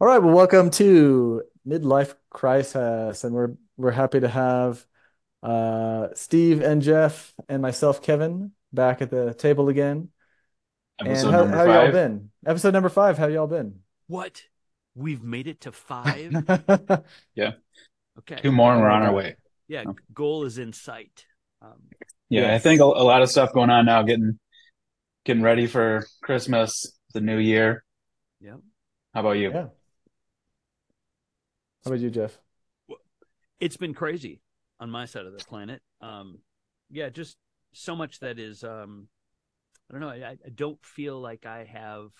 All right, well, welcome to Midlife CriSaaS, and we're we're happy to have uh, Steve and Jeff and myself, Kevin, back at the table again. Episode And how number how y'all five. been? Episode number five. How y'all been? What? We've made it to five. Yeah, Okay. Two more and we're on our way. Yeah, goal is in sight. Um, Yeah, I Yes. think a, a lot of stuff going on now, getting getting ready for Christmas, the new year. yeah. How about you? Yeah. How about you, Jeff? It's been crazy on my side of the planet. Um, yeah, just so much that is. Um, I don't know. I, I don't feel like I have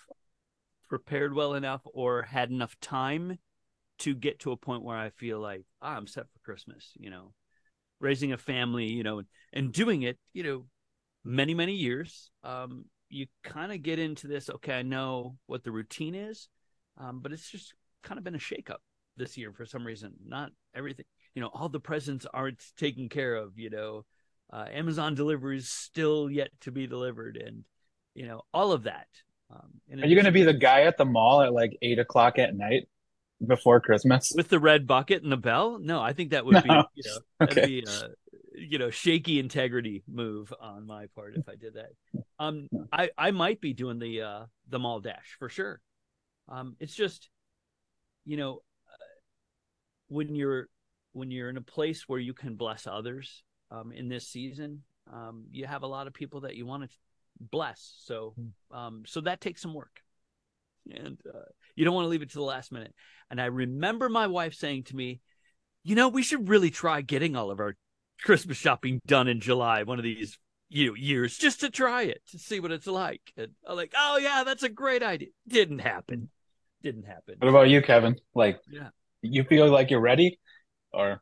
prepared well enough or had enough time to get to a point where I feel like ah, I'm set for Christmas. You know, raising a family. You know, and doing it. You know, many many years. Um, you kind of get into this. Okay, I know what the routine is, um, but it's just kind of been a shakeup this year for some reason. Not everything. You know, all the presents aren't taken care of. You know, uh, Amazon deliveries still yet to be delivered, and you know all of that. Um, Are you going to be the guy at the mall at like eight o'clock at night before Christmas? with the red bucket and the bell? No, I think that would be you know Okay. be a you know shaky integrity move on my part if I did that. Um, No. I I might be doing the uh the mall dash for sure. Um, it's just you know when you're when you're in a place where you can bless others um in this season um you have a lot of people that you want to bless. So um so that takes some work. And uh, you don't want to leave it to the last minute. And i remember my wife saying to me you know we should really try getting all of our christmas shopping done in july one of these you know, years just to try it to see what it's like. And i'm like oh yeah that's a great idea. Didn't happen. Didn't happen. What about you, Kevin? Like, Yeah. You feel like you're ready, or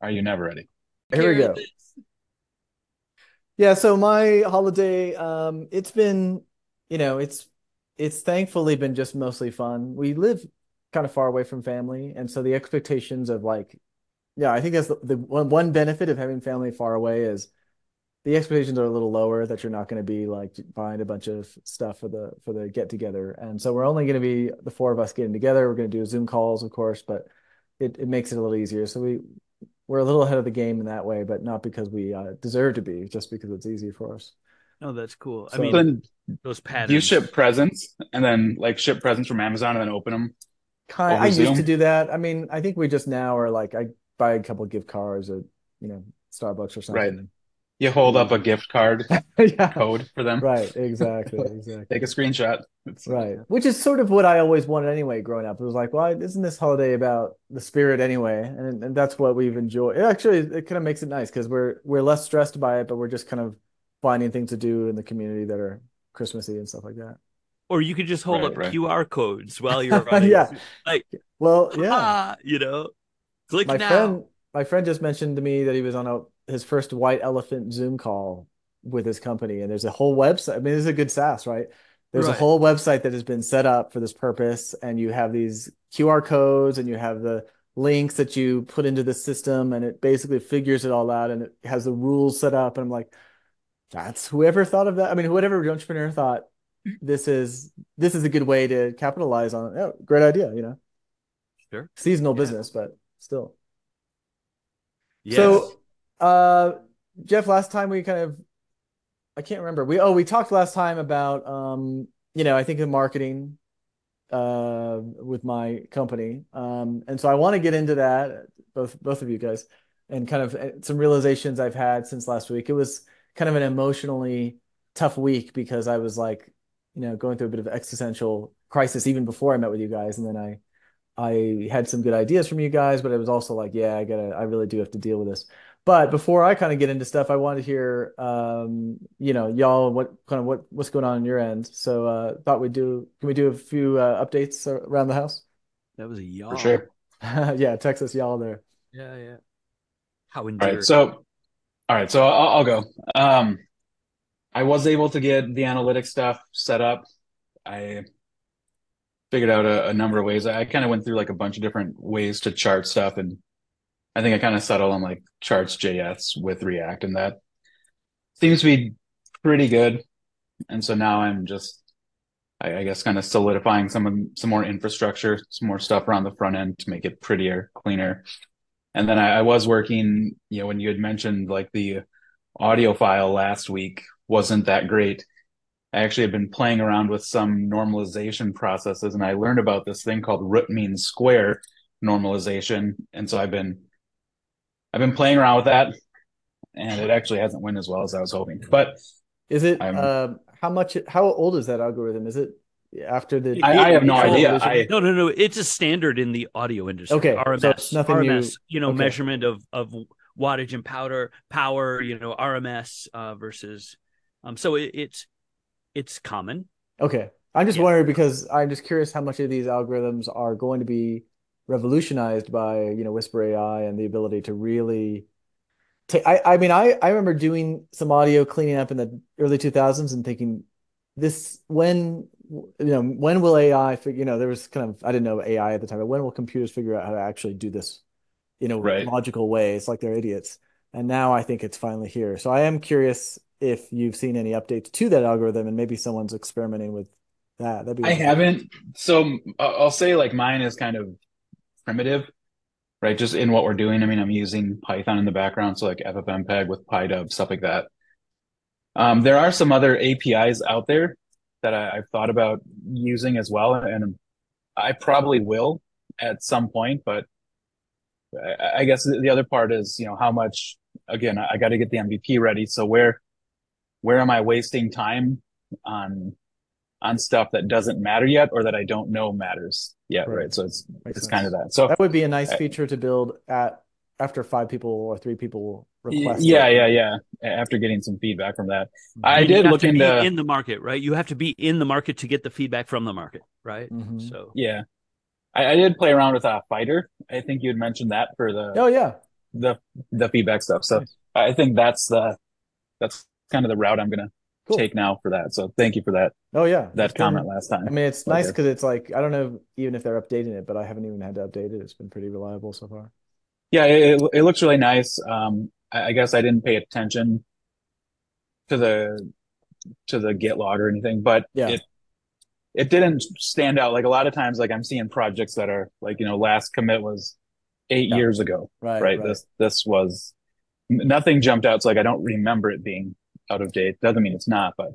are you never ready? Here we go. Yeah, so my holiday, um, it's been, you know, it's it's thankfully been just mostly fun. We live kind of far away from family, and so the expectations of like, yeah, I think that's the, the one one benefit of having family far away is the expectations are a little lower that you're not going to be like buying a bunch of stuff for the for the get together. And so we're only going to be the four of us getting together. We're going to do Zoom calls, of course, but it it makes it a little easier. So we we're a little ahead of the game in that way, but not because we uh, deserve to be, just because it's easy for us. No, that's cool. I mean, Then those do you ship presents and then like ship presents from Amazon and then open them? Kind, Over I used to do that. I mean, I think we just now are like I buy a couple gift cards at you know Starbucks or something. Right. Something. You hold up a gift card Yeah, code for them. right. Exactly. Exactly. Take a screenshot. It's- Right. Which is sort of what I always wanted anyway, growing up. It was like, well, isn't this holiday about the spirit anyway? And and that's what we've enjoyed. It actually, it kind of makes it nice because we're we're less stressed by it, but we're just kind of finding things to do in the community that are Christmassy and stuff like that. or you could just hold Right, up right. QR codes while you're running. Yeah. Like, Well, yeah. ah, you know, click My now. friend, my friend just mentioned to me that he was on a his first white elephant Zoom call with his company, and there's a whole website. I mean, this is a good SaaS, right? There's a whole website that has been set up for this purpose, and you have these QR codes, and you have the links that you put into the system, and it basically figures it all out, and it has the rules set up. And I'm like, that's whoever thought of that. I mean, whatever entrepreneur thought mm-hmm. this is this is a good way to capitalize on it. Oh, great idea, you know, Sure. seasonal Yeah. business, but still. Yes. So, uh, Jeff, last time we kind of, I can't remember. We oh, we talked last time about um, you know, I think the marketing, uh, with my company. Um, and so I want to get into that, both both of you guys, and kind of uh, some realizations I've had since last week. It was kind of an emotionally tough week because I was like, you know, going through a bit of existential crisis even before I met with you guys, and then I. I had some good ideas from you guys, but it was also like, yeah, I gotta, I really do have to deal with this. But before I kind of get into stuff, I want to hear, um, you know, y'all, what kind of what what's going on on your end. So, uh, thought we'd do, can we do a few uh, updates around the house? that was a yawn. For sure. Yeah, Texas, y'all there. Yeah, yeah. How endearing. right, so all right, so I'll, I'll go. Um, I was able to get the analytics stuff set up. I figured out a, a number of ways. I kind of went through like a bunch of different ways to chart stuff, and I think I kind of settled on like charts JS with React, and that seems to be pretty good. And so now I'm just I, I guess kind of solidifying some some more infrastructure, some more stuff around the front end to make it prettier, cleaner. And then I, I was working, you know, when you had mentioned like the audio file last week wasn't that great. I actually have been playing around with some normalization processes and I learned about this thing called root mean square normalization. And so I've been I've been playing around with that and it actually hasn't went as well as I was hoping. But is it uh, how much how old is that algorithm? Is it after the I, I have no idea. I, no, no, no. It's a standard in the audio industry. Okay. RMS, so nothing RMS, new. you know, Okay. measurement of of wattage and powder power, you know, RMS uh, versus um so it, it's it's common. Okay. I'm just Yeah. wondering because I'm just curious how much of these algorithms are going to be revolutionized by, you know, Whisper AI and the ability to really take I, I mean I, I remember doing some audio cleaning up in the early 2000s and thinking this when you know when will AI figure you know there was kind of I didn't know AI at the time but when will computers figure out how to actually do this in a Right. logical way? It's like they're idiots. And now I think it's finally here. So I am curious if you've seen any updates to that algorithm and maybe someone's experimenting with that. That'd be I haven't. So I'll I'll say like mine is kind of primitive, right? Just in what we're doing. I mean, I'm using Python in the background, so like FFmpeg with PyDub, stuff like that. Um, there are some other APIs out there that I, I've thought about using as well, and I probably will at some point. But I, I guess the other part is, you know, how much. Again, I got to get the MVP ready. So where where am I wasting time on on stuff that doesn't matter yet or that I don't know matters yet, Right. right? So it's Makes it's sense. kind of that. So That would be a nice I- feature to build at after five people or three people request. yeah, it. yeah, yeah. After getting some feedback from that, Mm-hmm. I you did look to be into in the market, right? You have to be in the market to get the feedback from the market, right? Mhm. So yeah. I, I did play around with a Fider. I think you had mentioned that for the Oh yeah. the the feedback stuff. So Nice. I think that's the that's kind of the route I'm gonna Cool. take now for that. So thank you for that Oh yeah. that comment last time. I mean, it's nice because it's like I don't know even if they're updating it, but I haven't even had to update it. It's been pretty reliable so far. Yeah, it, it, looks really nice. Um, I, I guess I didn't pay attention to the to the git log or anything, but Yeah. it it didn't stand out. Like a lot of times, like I'm seeing projects that are like you know last commit was eight Yeah. years ago, Right. right? Right. This this was nothing jumped out. It's like I don't remember it being out of date. Doesn't mean it's not, but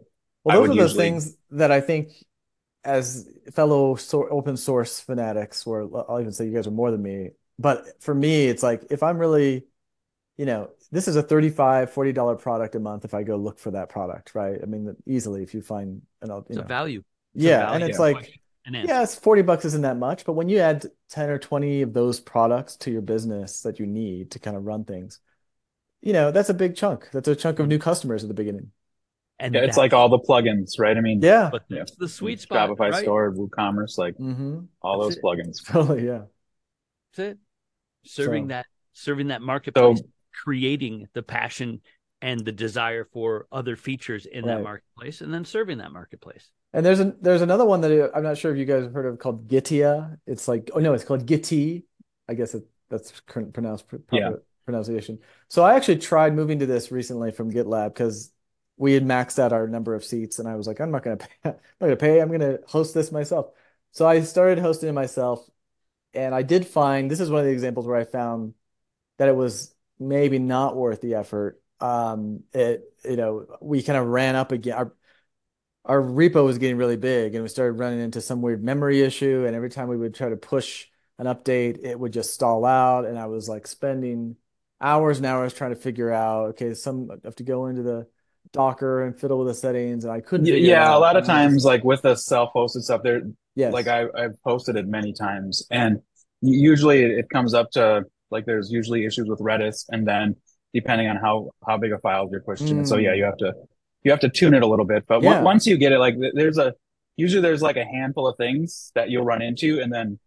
Well, those are those usually- things that I think, as fellow sor open source fanatics, or I'll even say you guys are more than me. But for me, it's like if I'm really, you know, this is a 35 $40 product a month if I go look for that product, right? I mean, easily if you find an, al- you it's a know, value. It's a yeah, value and it's Yeah. like, question and answer. yeah, it's 40 bucks isn't that much, but when you add 10 or 20 of those products to your business that you need to kind of run things, you know, that's a big chunk. That's a chunk of new customers at the beginning. And yeah, it's like all the plugins, right? I mean, Yeah. but Yeah. the sweet spot, Shopify right? Store, WooCommerce, like hmm all That's those it. plugins. Totally. Yeah. That's it. Serving So- that serving that marketplace, So creating the passion and the desire for other features in that marketplace, and then serving that marketplace. And there's a there's another one that I'm not sure if you guys have heard of called Gitea. It's like oh no, it's called Gitea. I guess it, that's current pronounced proper Yeah. pronunciation. So I actually tried moving to this recently from GitLab because we had maxed out our number of seats, and I was like, I'm not gonna pay. I'm not gonna pay. I'm gonna host this myself. So I started hosting it myself, and I did find this is one of the examples where I found that it was maybe not worth the effort. Um, it you know we kind of ran up again. Our, our repo was getting really big and we started running into some weird memory issue and every time we would try to push an update it would just stall out and i was like spending hours and hours trying to figure out okay some I have to go into the docker and fiddle with the settings and i couldn't Y- yeah, a lot of And I just- times, like with the self-hosted stuff, there yes like I, I've posted it many times, and usually it it comes up to like there's usually issues with Redis, and then depending on how how big a file you're pushing it, so yeah, Mm. you have to you have to tune it a little bit. But on- Yeah. once you get it, like there's a usually there's like a handful of things that you'll run into, and then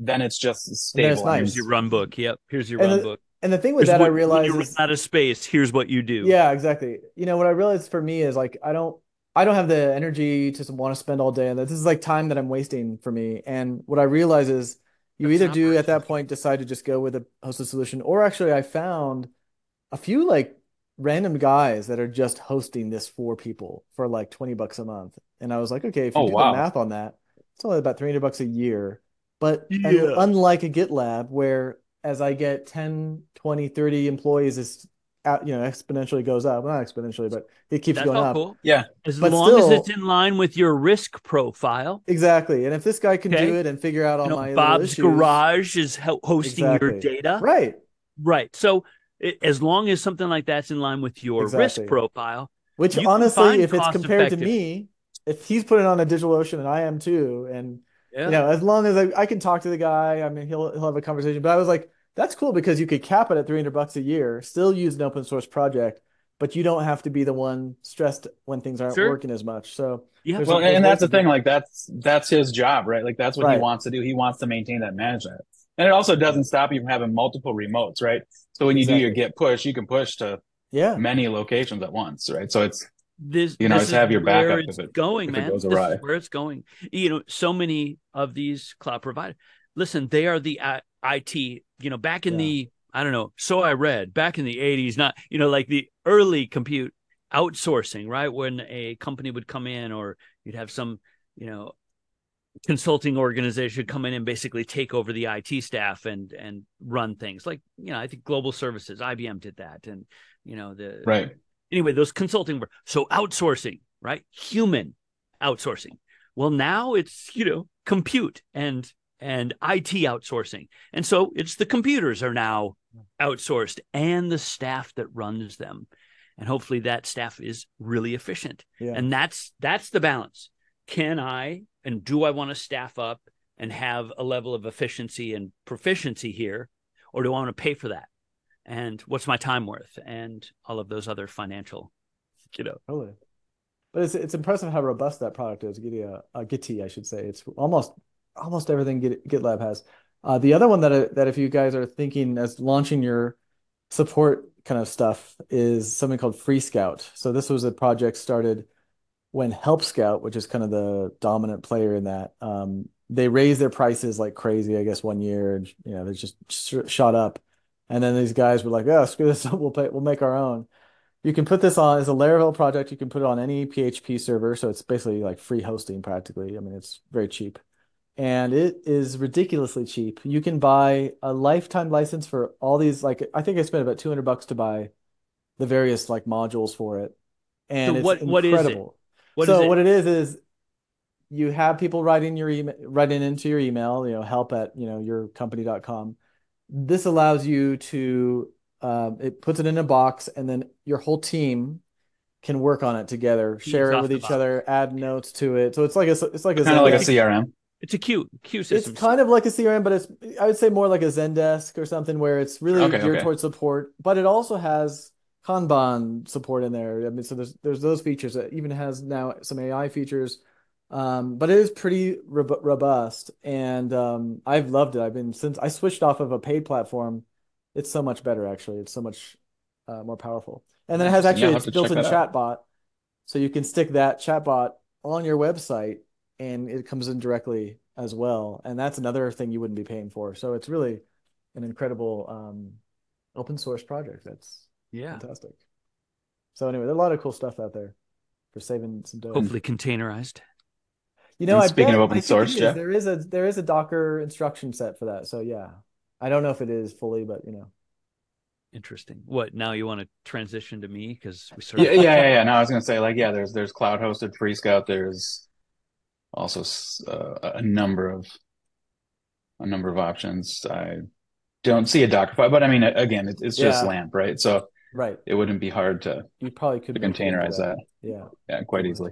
then it's just stable. nice. Here's your run book. Yep. Here's your And run the- book. And the thing with Here's that i what- when realized you run is out of space. Here's what you do. Yeah, exactly. You know, what I realized for me is like I don't I don't have the energy to want to spend all day on this. This is like time that I'm wasting for me. And what I realize is you That's either do at that point decide to just go with a hosted solution, or actually I found a few like random guys that are just hosting this for people for like 20 bucks a month. And I was like, okay, if you Oh, do wow. the math on that, it's only about 300 bucks a year. But Yeah. unlike a GitLab, where as I get 10, 20, 30 employees, it's out, you know, exponentially goes up. Not exponentially, but it keeps That's going up. cool. Yeah. As But long as still- it's in line with your risk profile. Exactly. And if this guy can Okay. do it and figure out all You know, my Bob's issues, Garage is ho- hosting your data. right? Right. So it, as long as something like that's in line with your Exactly. risk profile, Which honestly, if it's cost compared to me, if he's putting on a DigitalOcean and I am too, and yeah, you know, as long as I, I can talk to the guy, I mean, he'll he'll have a conversation. But I was like, that's cool because you could cap it at 300 bucks a year, still use an open source project, but you don't have to be the one stressed when things aren't Sure. working as much. So yeah. Well, a- and that's the ways to thing. Like that's that's his job, right? Like that's what Right. he wants to do. He wants to maintain that management, and it also doesn't stop you from having multiple remotes, right? So when you do your Git push, you can push to Yeah, many locations at once, right? So it's this You know, this just have your where backup it's if it- going, if it man. goes This awry. is where it's going. You know, so many of these cloud providers. Listen, they are the uh, IT. You know, back in Yeah. the I don't know. So I read back in the '80s, not you know like the early compute outsourcing, right? When a company would come in, or you'd have some, you know, consulting organization come in and basically take over the IT staff and and run things. Like you know, I think Global Services, IBM did that, and you know the right. anyway, those consulting were So outsourcing, right? Human outsourcing. Well, now it's, you know, compute and and IT outsourcing. And so it's the computers are now outsourced and the staff that runs them. And hopefully that staff is really efficient. yeah, And that's that's the balance. Can I and do I want to staff up and have a level of efficiency and proficiency here or do I want to pay for that? And what's my time worth and all of those other financial, you know. totally. But it's it's impressive how robust that product is. Gitea, uh, uh, Gitea, I should say. It's almost almost everything GitLab has. Uh, the other one that that if you guys are thinking as launching your support kind of stuff is something called Free Scout. So this was a project started when Help Scout, which is kind of the dominant player in that, um, they raised their prices like crazy. I guess one year, and you know, they just sh- shot up. And then these guys were like, "Oh, screw this! We'll pay, we'll make our own." You can put this on as a Laravel project. You can put it on any PHP server, so it's basically like free hosting practically. I mean, it's very cheap, and it is ridiculously cheap. You can buy a lifetime license for all these. Like, I think I spent about 200 bucks to buy the various like modules for it, and So it's what- what is it? incredible. What so is it? what it is is you have people writing your email, writing into your email, you know, help at, you know, your company.com. This allows you to, um, it puts it in a box and then your whole team can work on it together, Teams share it with each box. other, add notes to it. So it's like a, it's like a Kind of like a CRM. It's a It's system. It's kind of like a CRM, but it's I would say more like a Zendesk or something where it's really Okay, geared okay. towards support, but it also has Kanban support in there. I mean, so there's there's those features. It even has now some AI features, um, but it is pretty robust, and um, I've loved it. I've been since I switched off of a paid platform. It's so much better, actually. It's so much uh, more powerful, and then it has. Yeah, actually I'll its have to check built-in chatbot, so you can stick that chatbot on your website and it comes in directly as well. And that's another thing you wouldn't be paying for. So it's really an incredible um, open source project. That's yeah. fantastic. So anyway, there's a lot of cool stuff out there for saving some dough. Hopefully containerized. You know, And I speaking bet- of open I source, it is. Jeff? there is a there is a Docker instruction set for that. So yeah, I don't know if it is fully, but you know, Interesting. What now? You want to transition to me because we sort Yeah, of yeah, yeah, yeah. No, I was gonna say like, yeah, there's there's cloud hosted free scout. There's also uh, a number of a number of options. I don't see a Docker file, but I mean, again, it, it's just Yeah. LAMP, right? So right? it wouldn't be hard to You probably could to make it into containerize that. Yeah. Yeah, quite easily.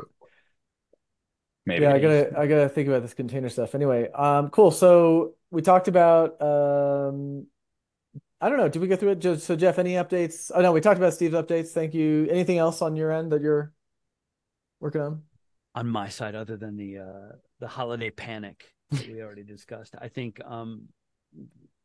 Maybe. Yeah, I gotta I gotta think about this container stuff. Anyway, um, cool. So we talked about um, I don't know. Did we go through it? So Jeff, any updates? Oh no, we talked about Steve's updates. Thank you. Anything else on your end that you're working on? On my side, other than the uh, the holiday panic that we already discussed, I think um,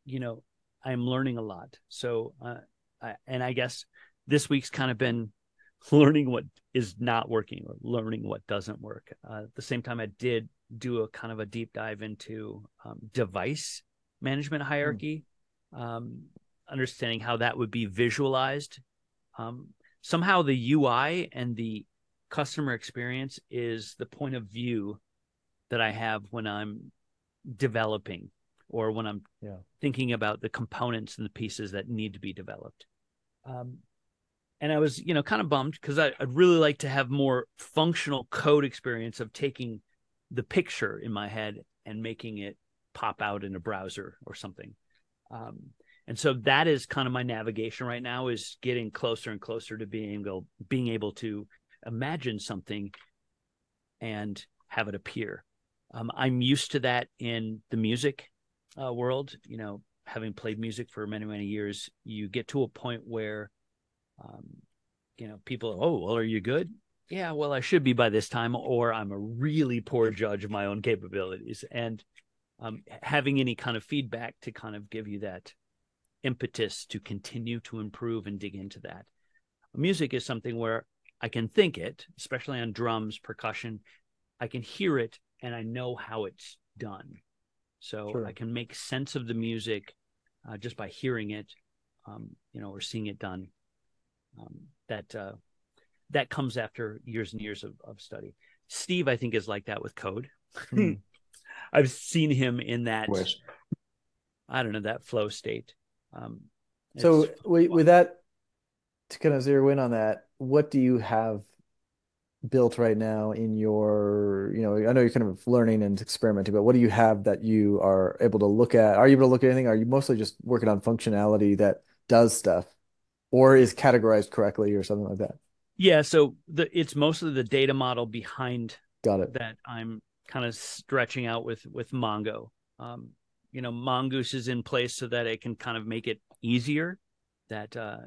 you know I'm learning a lot. So, uh, I, and I guess this week's kind of been learning what is not working or learning what doesn't work. Uh, at the same time, I did do a kind of a deep dive into um, device management hierarchy, um, understanding how that would be visualized. Um, somehow the UI and the customer experience is the point of view that I have when I'm developing or when I'm Yeah. thinking about the components and the pieces that need to be developed. Um, and I was, you know, kind of bummed because I'd really like to have more functional code experience of taking the picture in my head and making it pop out in a browser or something. Um, and so that is kind of my navigation right now is getting closer and closer to being able being able to imagine something and have it appear. Um, I'm used to that in the music uh, world. You know, having played music for many many years, you get to a point where, um, you know, people, oh, well, are you good? Yeah, well, I should be by this time, or I'm a really poor judge of my own capabilities, and um, having any kind of feedback to kind of give you that impetus to continue to improve and dig into that. Music is something where I can think it, especially on drums, percussion. I can hear it and I know how it's done. So Sure. I can make sense of the music uh, just by hearing it, um, you know, or seeing it done. Um, that uh, that comes after years and years of, of study. Steve, I think, is like that with code. Hmm. I've seen him in that. Wish. I don't know that flow state. Um, So with, with that, to kind of zero in on that, what do you have built right now in your, you know, I know you're kind of learning and experimenting, but what do you have that you are able to look at? Are you able to look at anything? Are you mostly just working on functionality that does stuff or is categorized correctly or something like that? yeah, so the it's mostly the data model behind Got it. that I'm kind of stretching out with with Mongo. Um, you know, Mongoose is in place so that it can kind of make it easier that uh,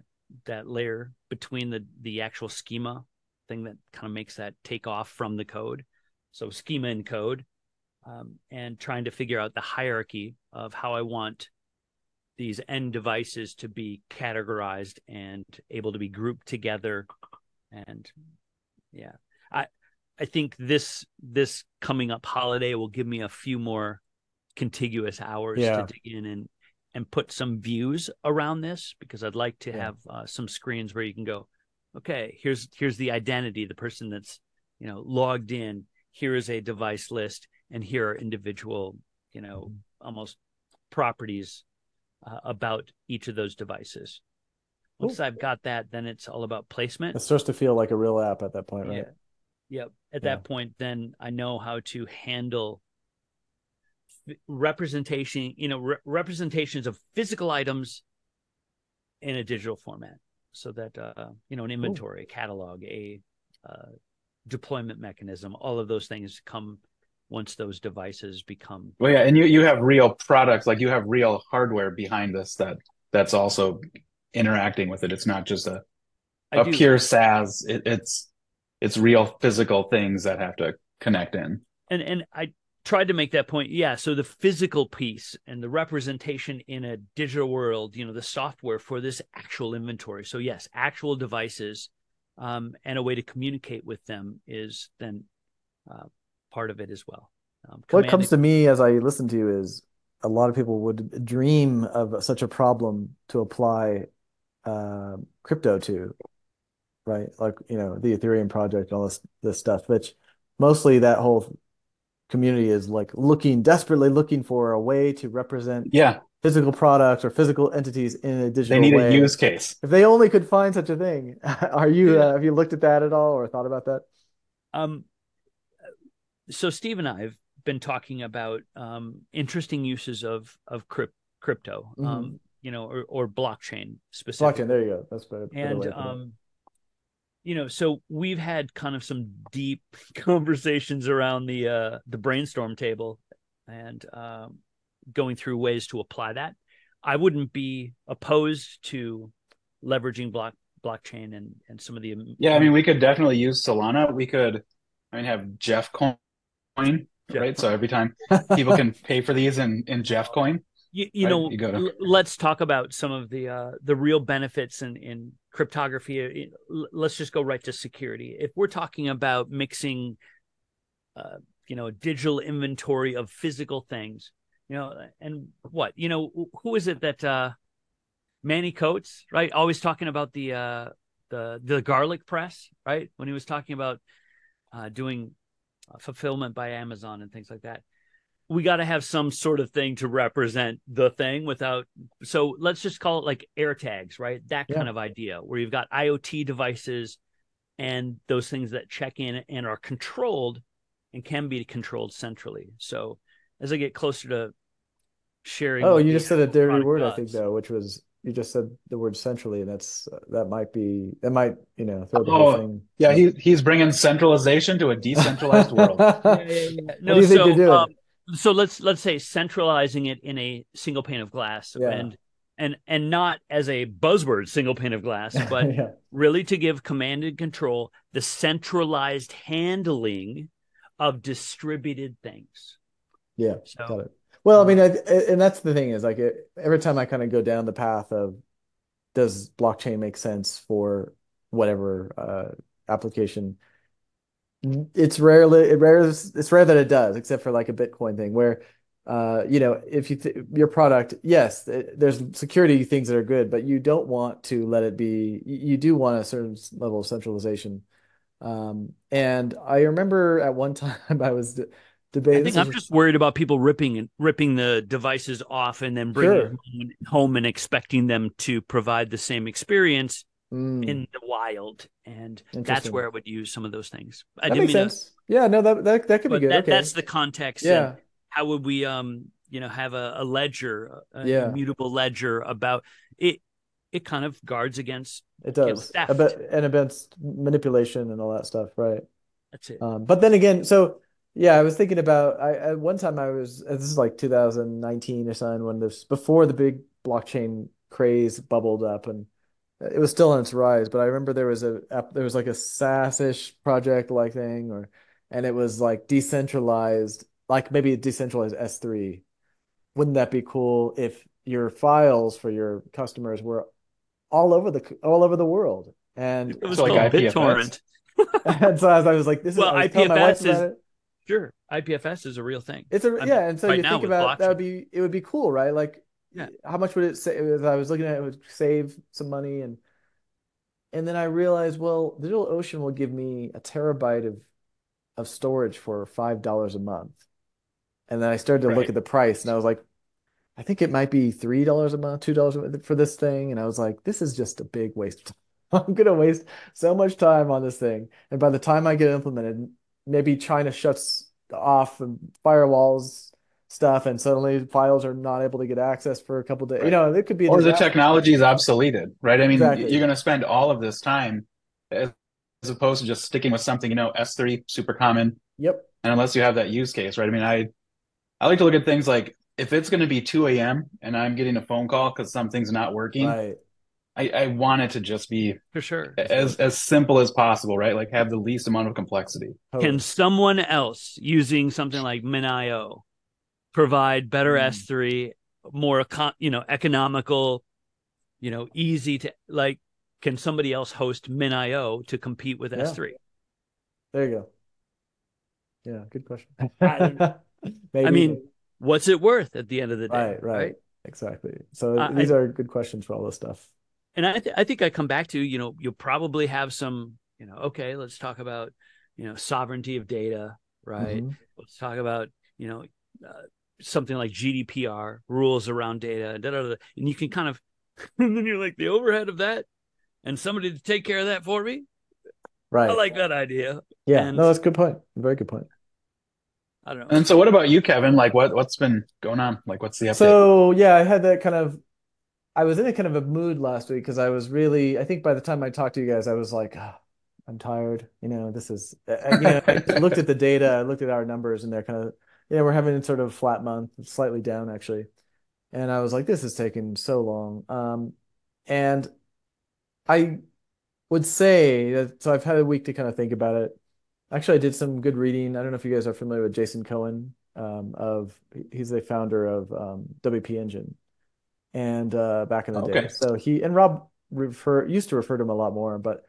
that layer between the the actual schema thing that kind of makes that take off from the code. So schema and code, um, and trying to figure out the hierarchy of how I want these end devices to be categorized and able to be grouped together. And yeah, I I think this this coming up holiday will give me a few more contiguous hours Yeah. to dig in and and put some views around this because I'd like to Yeah. have uh, some screens where you can go, okay, here's here's the identity, the person that's you know logged in. Here is a device list, and here are individual, you know, Mm-hmm. almost properties uh, about each of those devices. Once I've got that, then it's all about placement. It starts to feel like a real app at that point, right? Yeah. Yep. At Yeah. that point, then I know how to handle representation, you know, re- representations of physical items in a digital format so that, uh, you know, an inventory, a catalog, a uh, deployment mechanism, all of those things come once those devices become. Well, yeah, and you you have real products, like you have real hardware behind this that that's also interacting with it. It's not just a I a do- pure SaaS. It, it's it's real physical things that have to connect in. and and I tried to make that point. Yeah, so the physical piece and the representation in a digital world, you know, the software for this actual inventory. So yes, actual devices, um, and a way to communicate with them is then uh, part of it as well. Um, What comes to me as I listen to you is a lot of people would dream of such a problem to apply uh, crypto to, right? Like, you know, the Ethereum project and all this this stuff, which mostly that whole community is like looking desperately looking for a way to represent Yeah, physical products or physical entities in a digital. they digital need way. a use case. If they only could find such a thing, are you Yeah. uh, have you looked at that at all or thought about that? Um, so Steve and I have been talking about um, interesting uses of of crypt, crypto, Mhm. um, you know, or, or blockchain specifically. Blockchain, there you go. That's better. better and way it. um you know so we've had kind of some deep conversations around the uh the brainstorm table and um going through ways to apply that i wouldn't be opposed to leveraging block blockchain and and some of the Yeah, I mean, we could definitely use Solana. We could, I mean, have Jeff Coin, Jeff right? So every time people can pay for these in in Jeff Coin. You, you Right, know you go to- let's talk about some of the uh the real benefits in in cryptography let's just go right to security if we're talking about mixing uh you know digital inventory of physical things you know and what you know who is it that uh Manny Coats right always talking about the uh the the garlic press, right? When he was talking about uh, doing uh, fulfillment by Amazon and things like that. We got to have some sort of thing to represent the thing without. So let's just call it like AirTags, right? That kind Yeah. of idea where you've got IoT devices and those things that check in and are controlled and can be controlled centrally. So as I get closer to sharing, Oh, you just said a dirty product word, I think, though, which was you just said the word centrally, and that's that might be that might you know throw the whole Oh, thing. Yeah, he he's bringing centralization to a decentralized world. Yeah, yeah, yeah. What do you think so you're doing? um, so let's let's say centralizing it in a single pane of glass Yeah. and and and not as a buzzword single pane of glass, but yeah, really to give command and control the centralized handling of distributed things. yeah, So got it. Well, I mean, I, and that's the thing is like it, every time I kind of go down the path of does blockchain make sense for whatever uh, application, it's rarely it rare it's rare that it does, except for like a Bitcoin thing where uh, you know, if you th your product, yes, it, there's security things that are good, but you don't want to let it be. You, do want a certain level of centralization. Um, and I remember at one time I was de I debating. think this I'm was- just worried about people ripping and ripping the devices off and then bringing Sure. them home and expecting them to provide the same experience Mm, in the wild. And that's where I would use some of those things. I that didn't makes mean to- sense. Yeah, no, that that that could be good. that, Okay. that's the context. Yeah, how would we, um, you know, have a, a ledger, a Yeah. immutable ledger about it? It kind of guards against. it does. About, and against manipulation and all that stuff, right? That's it. Um, but then again, so yeah, I was thinking about I at one time I was this is like 2019 or something when this before the big blockchain craze bubbled up and it was still on its rise, but I remember there was a there was like a SaaS-ish project like thing or and it was like decentralized, like maybe a decentralized S3. Wouldn't that be cool if your files for your customers were all over the all over the world? And It was So, like called IPFS? BitTorrent. and so I was, I was like, this is Well, I was telling my wife IPFS is- Sure, IPFS is a real thing. It's a I'm- yeah, and so right you think with about that would be it would be cool, right? Like, Yeah. how much would it say? As I was looking at it, it would save some money, and and then I realized, well, DigitalOcean will give me a terabyte of of storage for five dollars a month, and then I started to look at the price, and I was like, I think it might be three dollars a month, two dollars for this thing, and I was like, this is just a big waste of time. I'm gonna waste so much time on this thing, and by the time I get implemented, maybe China shuts off and firewalls stuff, and suddenly files are not able to get access for a couple days. You know, it could be a or the technology is obsoleted, right? I mean, Exactly. you're going to spend all of this time as, as opposed to just sticking with something, you know, S3 super common, Yep. and unless you have that use case, right? I mean, I I like to look at things like if it's going to be 2 a.m. and I'm getting a phone call because something's not working, Right. I, I want it to just be For sure. as as simple as possible, right? Like have the least amount of complexity. Can someone else using something like MinIO provide better Mm. S3, more you know, economical, you know, easy to like? Can somebody else host MinIO to compete with Yeah. S3? There you go. Yeah, good question. I. I mean, what's it worth at the end of the day? right, right, exactly. So I- these are good questions for all this stuff. and I, th- I think I come back to you know you'll probably have some you know okay let's talk about you know sovereignty of data right Mhm. let's talk about you know uh, something like GDPR rules around data da, da, da, and you can kind of and then you're like the overhead of that and somebody to take care of that for me Right. I like that idea Yeah, and- no, that's a good point. Very good point. I don't know And so, what about you, Kevin? Like, what what's been going on? Like, what's the update? So yeah, I had that kind of. I was in a kind of a mood last week because I was really. I think by the time I talked to you guys, I was like, "Ah, I'm tired. You know, this is. You know, I looked at the data, I looked at our numbers, and they're kind of. Yeah, we're having a sort of a flat month, slightly down actually, and I was like, this is taking so long. Um, and I would say that. So I've had a week to kind of think about it. Actually, I did some good reading. I don't know if you guys are familiar with Jason Cohen. Um, of he's the founder of um, WP Engine, and uh, back in the day. So he and Rob refer used to refer to him a lot more, but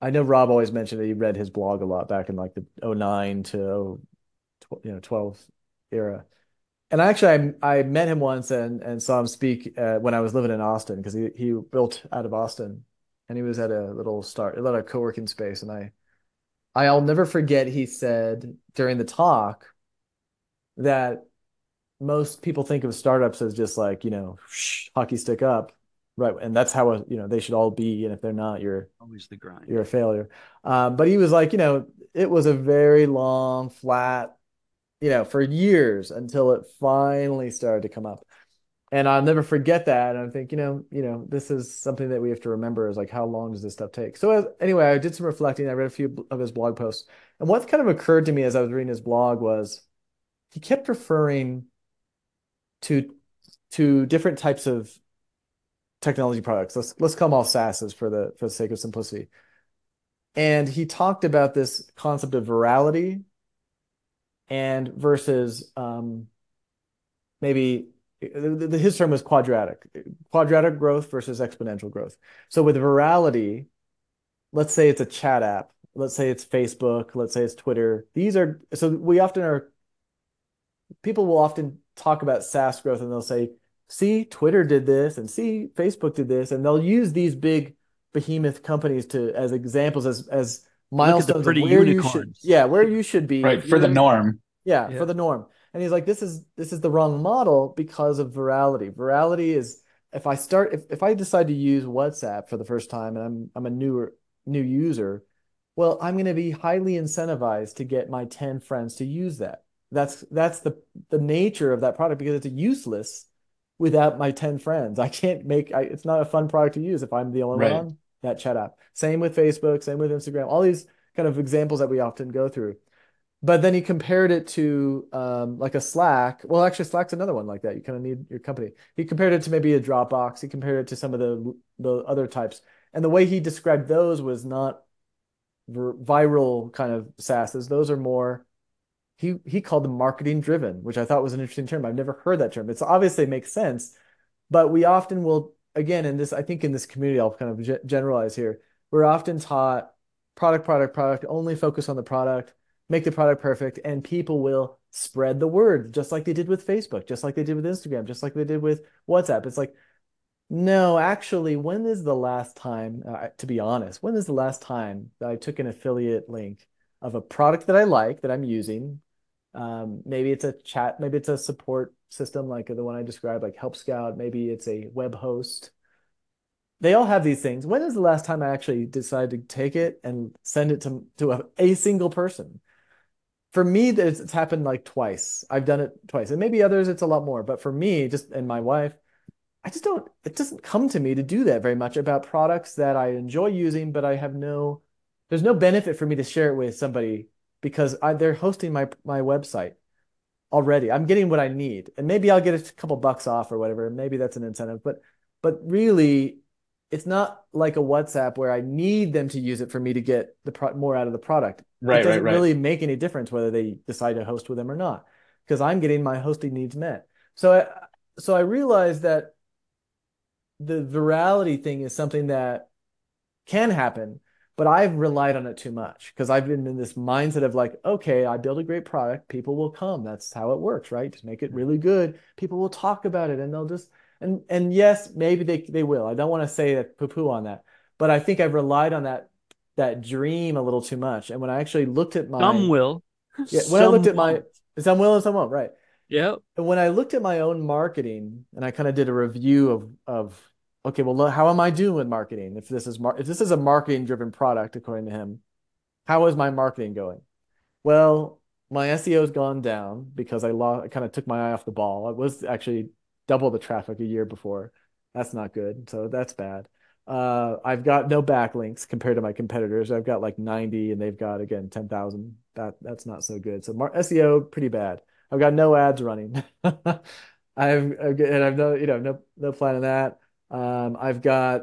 I know Rob always mentioned that he read his blog a lot back in like the 09 to tw- you know 12 era. And actually, I I met him once and and saw him speak uh, when I was living in Austin because he he built out of Austin, and he was at a little start, a little co-working space, and I, I'll never forget. He said during the talk that most people think of startups as just like you know hockey stick up right and that's how you know they should all be and if they're not you're always the grind you're a failure um, but he was like you know it was a very long flat you know for years until it finally started to come up. And i'll never forget that. And i think you know you know this is something that we have to remember is like how long does this stuff take? So as, anyway i did some reflecting. I read a few of his blog posts. And what kind of occurred to me as i was reading his blog was he kept referring to to different types of technology products. Let's let's call them all SaaSes for the for the sake of simplicity. And he talked about this concept of virality and versus um, maybe the, his term was quadratic, quadratic growth versus exponential growth. So with virality, let's say it's a chat app, let's say it's Facebook, let's say it's Twitter. These are so we often are people will often talk about SaaS growth and they'll say, see, Twitter did this and see, Facebook did this. And they'll use these big behemoth companies to as examples as as milestones of where unicorns. you should yeah, where you should be. Right, for the norm. Yeah, yeah, for the norm. And he's like, this is this is the wrong model because of virality. Virality is if I start if, if I decide to use WhatsApp for the first time and I'm I'm a newer new user, well, I'm going to be highly incentivized to get my 10 friends to use that. That's that's the the nature of that product because it's useless without my 10 friends. I can't make I, it's not a fun product to use if I'm the only right. one on that chat app. Same with Facebook, same with Instagram, all these kind of examples that we often go through. But then he compared it to um, like a Slack. Well, actually, Slack's another one like that. You kind of need your company. He compared it to maybe a Dropbox. He compared it to some of the the other types. And the way he described those was not viral kind of SaaSes. Those are more he he called them marketing driven, which I thought was an interesting term. I've never heard that term. It's obviously makes sense, but we often will again in this I think in this community I'll kind of generalize here. We're often taught product product product only focus on the product, make the product perfect and people will spread the word just like they did with Facebook, just like they did with Instagram, just like they did with WhatsApp. It's like no, actually, when is the last time, uh, to be honest, when is the last time that I took an affiliate link of a product that I like that I'm using. Um, maybe it's a chat, maybe it's a support system like the one I described, like Help Scout. Maybe it's a web host. They all have these things. When is the last time I actually decided to take it and send it to to a, a single person? For me, it's, happened like twice. I've done it twice, and maybe others it's a lot more. But for me, just and my wife, I just don't. It doesn't come to me to do that very much about products that I enjoy using, but I have no there's no benefit for me to share it with somebody because I, they're hosting my my website already. I'm getting what I need, and maybe I'll get a couple bucks off or whatever. Maybe that's an incentive, but but really, it's not like a WhatsApp where I need them to use it for me to get the pro- more out of the product. Right, it doesn't right, right. really make any difference whether they decide to host with them or not, because I'm getting my hosting needs met. So I so I realized that the virality thing is something that can happen but I've relied on it too much because I've been in this mindset of like, okay, I build a great product, people will come. That's how it works, right? Just make it really good. People will talk about it and they'll just and and yes, maybe they they will. I don't want to say that poo poo on that, but I think I've relied on that that dream a little too much. And when I actually looked at my some will, yeah, when some I looked at my some will and some won't, right? Yeah. And when I looked at my own marketing and I kind of did a review of of okay, well, how am I doing with marketing? If this is mar- if this is a marketing driven product, according to him, how is my marketing going? Well, my SEO has gone down because I I kind of took my eye off the ball. It was actually double the traffic a year before. That's not good. So that's bad. Uh, I've got no backlinks compared to my competitors. I've got like 90 and they've got again 10,000. That that's not so good. So mar- SEO pretty bad. I've got no ads running. I've, I've and I've no you know no no plan on that. Um, I've got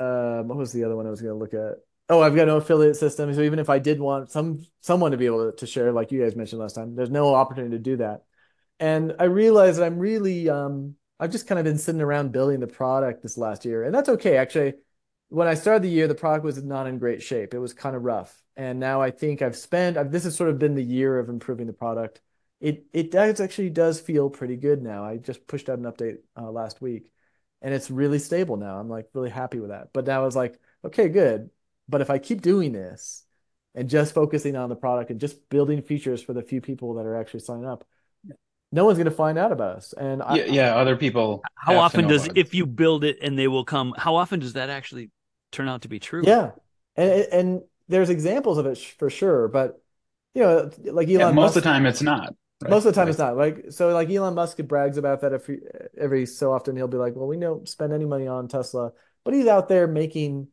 um, what was the other one I was going to look at? Oh, I've got no affiliate system. So even if I did want some someone to be able to, to share, like you guys mentioned last time, there's no opportunity to do that. And I realized that I'm really um, I've just kind of been sitting around building the product this last year, and that's okay. Actually, when I started the year, the product was not in great shape. It was kind of rough, and now I think I've spent. I've, this has sort of been the year of improving the product. It it does actually does feel pretty good now. I just pushed out an update uh, last week, and it's really stable now. I'm like really happy with that. But now it's like okay, good. But if I keep doing this and just focusing on the product and just building features for the few people that are actually signing up, no one's going to find out about us. And yeah, I, yeah, other people. How often does about if you build it and they will come? How often does that actually turn out to be true? yeah, and and there's examples of it sh- for sure, but you know, like Elon Yeah, most Musk, of the time it's not. Right? most of the time Like, it's not like so like Elon Musk brags about that every every so often he'll be like, well, we don't spend any money on Tesla, but he's out there making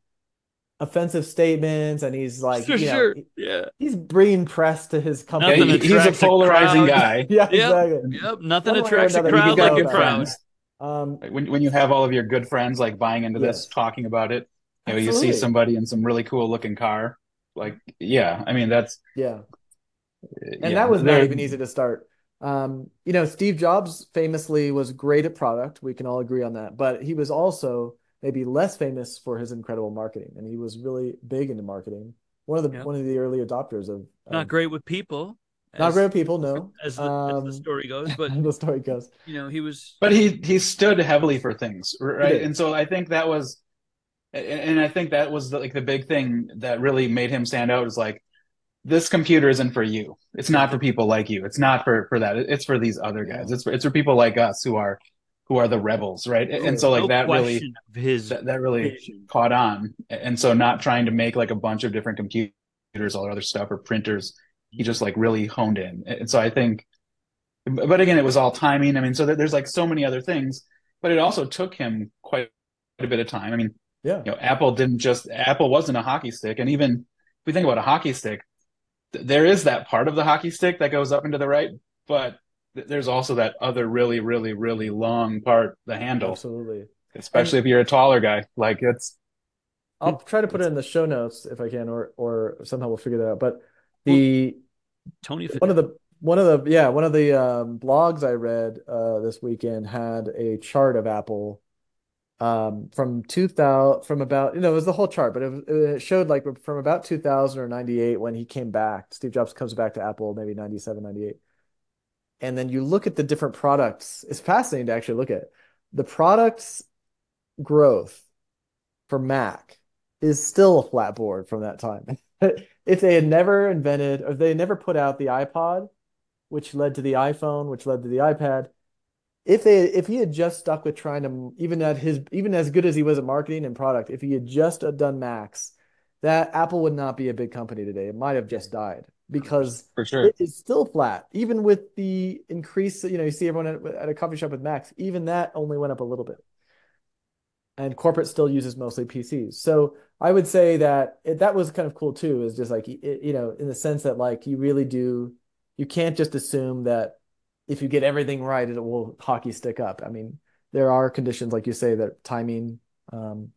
offensive statements and he's like, for you know, sure. he- Yeah. he's bringing press to his company. Nothing he- he's a attracts a polarizing guy. Yeah, Yep. exactly. Yep. Nothing One attracts a another, When crowd like a good friends, Um, when when you have all of your good friends like buying into this, Yes. talking about it, you know, you see somebody in some really cool looking car, like yeah, I mean that's yeah. And yeah, that was not even easy to start. Um, you know, Steve Jobs famously was great at product. We can all agree on that. But he was also maybe less famous for his incredible marketing, and he was really big into marketing. One of the Yeah. one of the early adopters of Not of- great with people. not as- great with people, no. As the, Um, as the story goes, but the story goes. you know, he was. But he he stood heavily for things, right? And so I think that was, and, and I think that was the, like the big thing that really made him stand out is like, this computer isn't for you. It's not for people like you. It's not for for that. It's for these other guys. It's for, it's for people like us who are who are the rebels, right? And so like no that really of his that, that really vision. caught on. And so not trying to make like a bunch of different computers, all other stuff or printers. He just like really honed in. And so I think, but again, it was all timing. I mean, so there's like so many other things, but it also took him quite a bit of time. I mean, Yeah. you know, Apple didn't just, Apple wasn't a hockey stick. And even if we think about a hockey stick, th- there is that part of the hockey stick that goes up into the right, but th- there's also that other really, really, really long part, the handle, Absolutely. especially if you're a taller guy. Like it's, I'll try to put it in the show notes if I can, or or somehow we'll figure that out. But the Tony. one of the one of the yeah one of the um, blogs I read uh, this weekend had a chart of Apple um, from 2000 from about you know it was the whole chart, but it, it showed like from about 2000 or 98 when he came back. Steve Jobs comes back to Apple maybe 97, 98. And then you look at the different products. It's fascinating to actually look at the products growth for Mac is still a flat board from that time. if they had never invented or they never put out the iPod, which led to the iPhone, which led to the iPad, if they if he had just stuck with trying to even at his even as good as he was at marketing and product, if he had just done Macs, that Apple would not be a big company today. It might have just died because for sure. it is still flat, even with the increase. You know, you see everyone at, at a coffee shop with Macs, even that only went up a little bit. And corporate still uses mostly PCs. So I would say that it, that was kind of cool too, is just like, it, you know, in the sense that like you really do, you can't just assume that if you get everything right, it will hockey stick up. I mean, there are conditions, like you say, that timing um,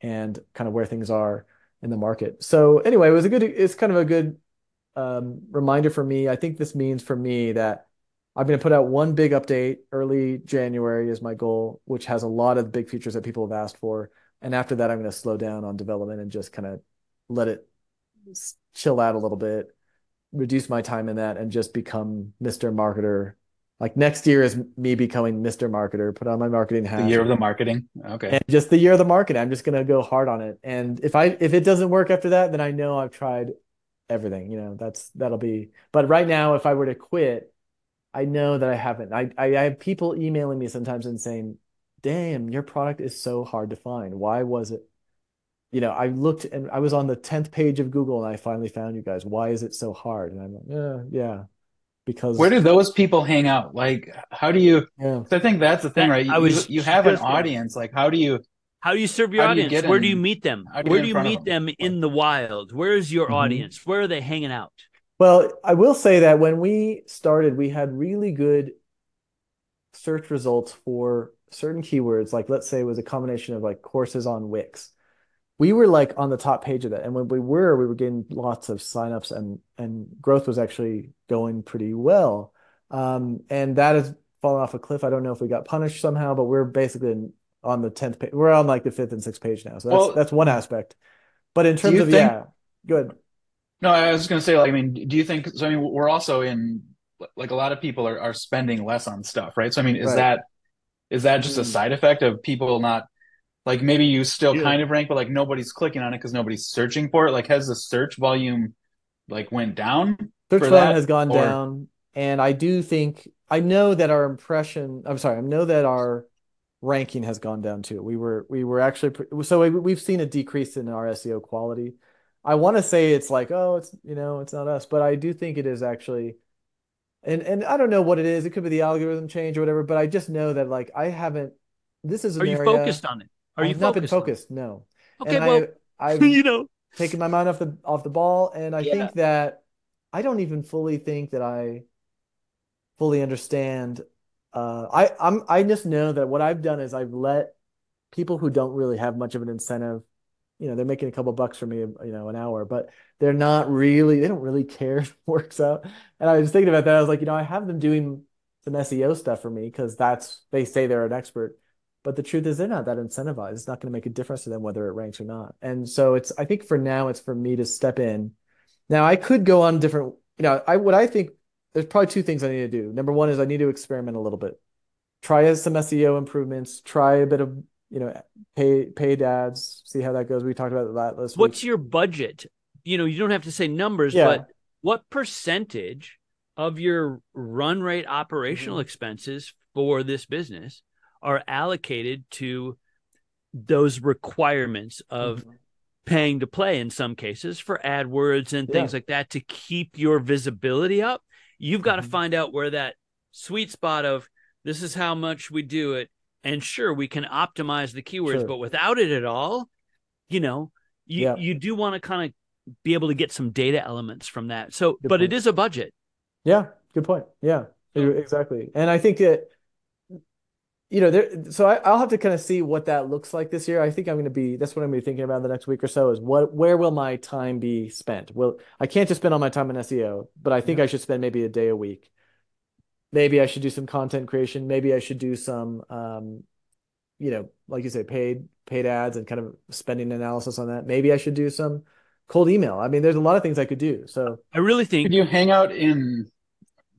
and kind of where things are in the market. So anyway, it was a good, it's kind of a good um, reminder for me. I think this means for me that I'm going to put out one big update early January is my goal, which has a lot of big features that people have asked for. And after that, I'm going to slow down on development and just kind of let it chill out a little bit, reduce my time in that, and just become Mr. Marketer. Like next year is me becoming Mr. Marketer, put on my marketing hat. The year of the marketing. Okay. And just the year of the market, I'm just gonna go hard on it. And if I if it doesn't work after that, then I know I've tried everything. You know, that's that'll be. But right now, if I were to quit, I know that I haven't. I I, I have people emailing me sometimes and saying, "Damn, your product is so hard to find. Why was it?" You know, I looked and I was on the tenth page of Google and I finally found you guys. Why is it so hard? And I'm like, yeah, yeah, because Where do those people hang out? Like, how do you? yeah. So I think that's the thing, right? You, I was you, you have an audience. Like, how do you? How do you serve your How do you audience? get Where do you meet them? do Where do you meet them? them in the wild? Where is your Mhm. audience? Where are they hanging out? Well, I will say that when we started, we had really good search results for certain keywords. Like, let's say it was a combination of like courses on Wix. We were like on the top page of that. And when we were, we were getting lots of signups and and growth was actually going pretty well. Um, and that has fallen off a cliff. I don't know if we got punished somehow, but we're basically on the 10th page. We're on like the fifth and sixth page now. So that's Well, that's one aspect. But in terms of, think- yeah, good. No, I was going to say, like, I mean, do you think? So, I mean, we're also in like a lot of people are, are spending less on stuff, right? So, I mean, is Right. that is that just a Mm. side effect of people not like maybe you still Yeah. kind of rank, but like nobody's clicking on it because nobody's searching for it. Like has the search volume like went down? Search for volume that, has gone or- down, and I do think I know that our impression. I'm sorry, I know that our ranking has gone down too. We were we were actually so we, we've seen a decrease in our SEO quality. I want to say it's like oh it's you know it's not us, but I do think it is actually. And and I don't know what it is. It could be the algorithm change or whatever, but I just know that like I haven't. This is an Are you area focused on it? Are you I've not been focused? on it? focused. No. Okay, and well, I, I've you know, taking my mind off the off the ball and I Yeah. think that I don't even fully think that I fully understand uh I I'm I just know that what I've done is I've let people who don't really have much of an incentive you know they're making a couple bucks for me you know an hour but they're not really they don't really care if it works out and I was thinking about that I was like you know I have them doing some SEO stuff for me because that's they say they're an expert but the truth is they're not that incentivized. It's not going to make a difference to them whether it ranks or not. And so it's I think for now it's for me to step in. Now I could go on different, you know, I what I think there's probably two things I need to do. Number one is I need to experiment a little bit. Try some SEO improvements, try a bit of, you know, pay paid ads, see how that goes. We talked about that last what's week. your budget? You know, you don't have to say numbers, Yeah. but what percentage of your run rate operational Mhm. expenses for this business are allocated to those requirements of Mhm. paying to play in some cases for AdWords and things Yeah. like that to keep your visibility up. You've got to Mhm. find out where that sweet spot of this is how much we do it. And sure, we can optimize the keywords, Sure. but without it at all, you know, you, Yeah. you do want to kind of be able to get some data elements from that. So, Good but it point. is a budget. Yeah, good point. Yeah, exactly. And I think that, you know, there, so I, I'll have to kind of see what that looks like this year. I think I'm going to be, that's what I'm going to be thinking about the next week or so is what, where will my time be spent? Well, I can't just spend all my time on SEO, but I think I should spend maybe a day a week. Maybe I should do some content creation. Maybe I should do some, um, you know, like you say, paid, paid ads and kind of spending analysis on that. Maybe I should do some cold email. I mean, there's a lot of things I could do. So, I really think Could you hang out in?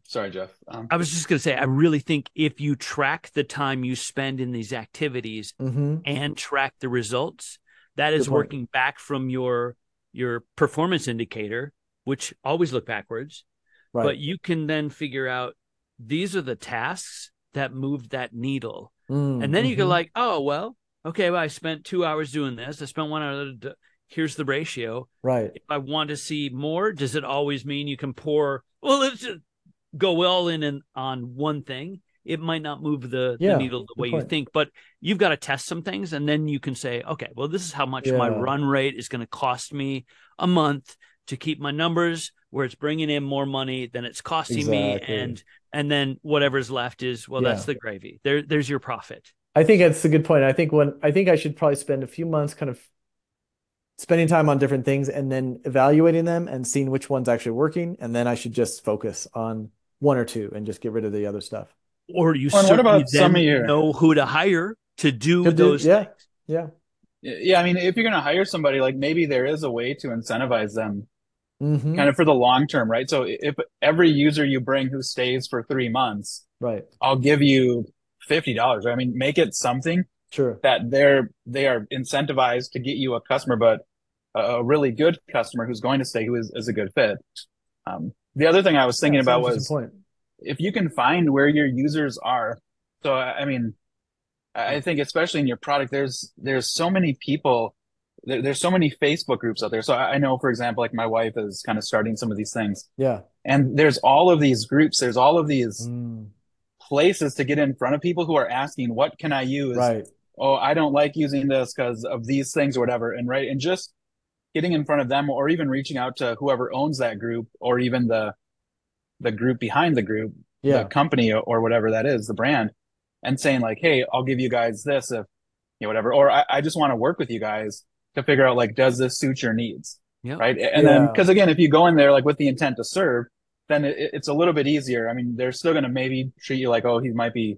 Sorry, Jeff. Um, I was just going to say, I really think if you track the time you spend in these activities mhm. and track the results, that is working back from your your performance indicator, which always look backwards. right. But you can then figure out these are the tasks that moved that needle, Mm, and then you go mhm. like, oh well, okay, well I spent two hours doing this. I spent one hour. d- Here's the ratio. right. If I want to see more, does it always mean you can pour? Well, let's just go all in and on one thing. It might not move the, Yeah, the needle the way you think, but you've got to test some things, and then you can say, okay, well, this is how much my run rate is going to cost me a month to keep my numbers where it's bringing in more money than it's costing me, and and then whatever's left is well, that's the gravy. There, there's your profit. I think that's a good point. I think when I think I should probably spend a few months kind of spending time on different things and then evaluating them and seeing which one's actually working. And then I should just focus on one or two and just get rid of the other stuff. Or you Well, certainly about then of your- know who to hire to do To do- those yeah. things. Yeah. yeah, I mean, if you're going to hire somebody, like maybe there is a way to incentivize them hmm kind of for the long term, right? So if every user you bring who stays for three months, Right. I'll give you fifty dollars. I mean, make it something Sure. that they're they are incentivized to get you a customer, but a, a really good customer who's going to stay, who is, is a good fit. Um, the other thing I was thinking about was if you can find where your users are. So I mean, I I think especially in your product, there's there's so many people. There, there's so many Facebook groups out there. So I I know, for example, like my wife is kind of starting some of these things, Yeah. and there's all of these groups. There's all of these Mm, places to get in front of people who are asking, "What can I use?" right. oh, I don't like using this because of these things or whatever. And right, and just getting in front of them or even reaching out to whoever owns that group or even the the group behind the group, Yeah. the company or, or whatever that is, the brand, and saying like, hey, I'll give you guys this if you know whatever, or I, I just want to work with you guys to figure out like, does this suit your needs? Yeah. Right. And then because again, if you go in there like with the intent to serve, then it, it's a little bit easier. I mean, they're still gonna maybe treat you like, oh, he might be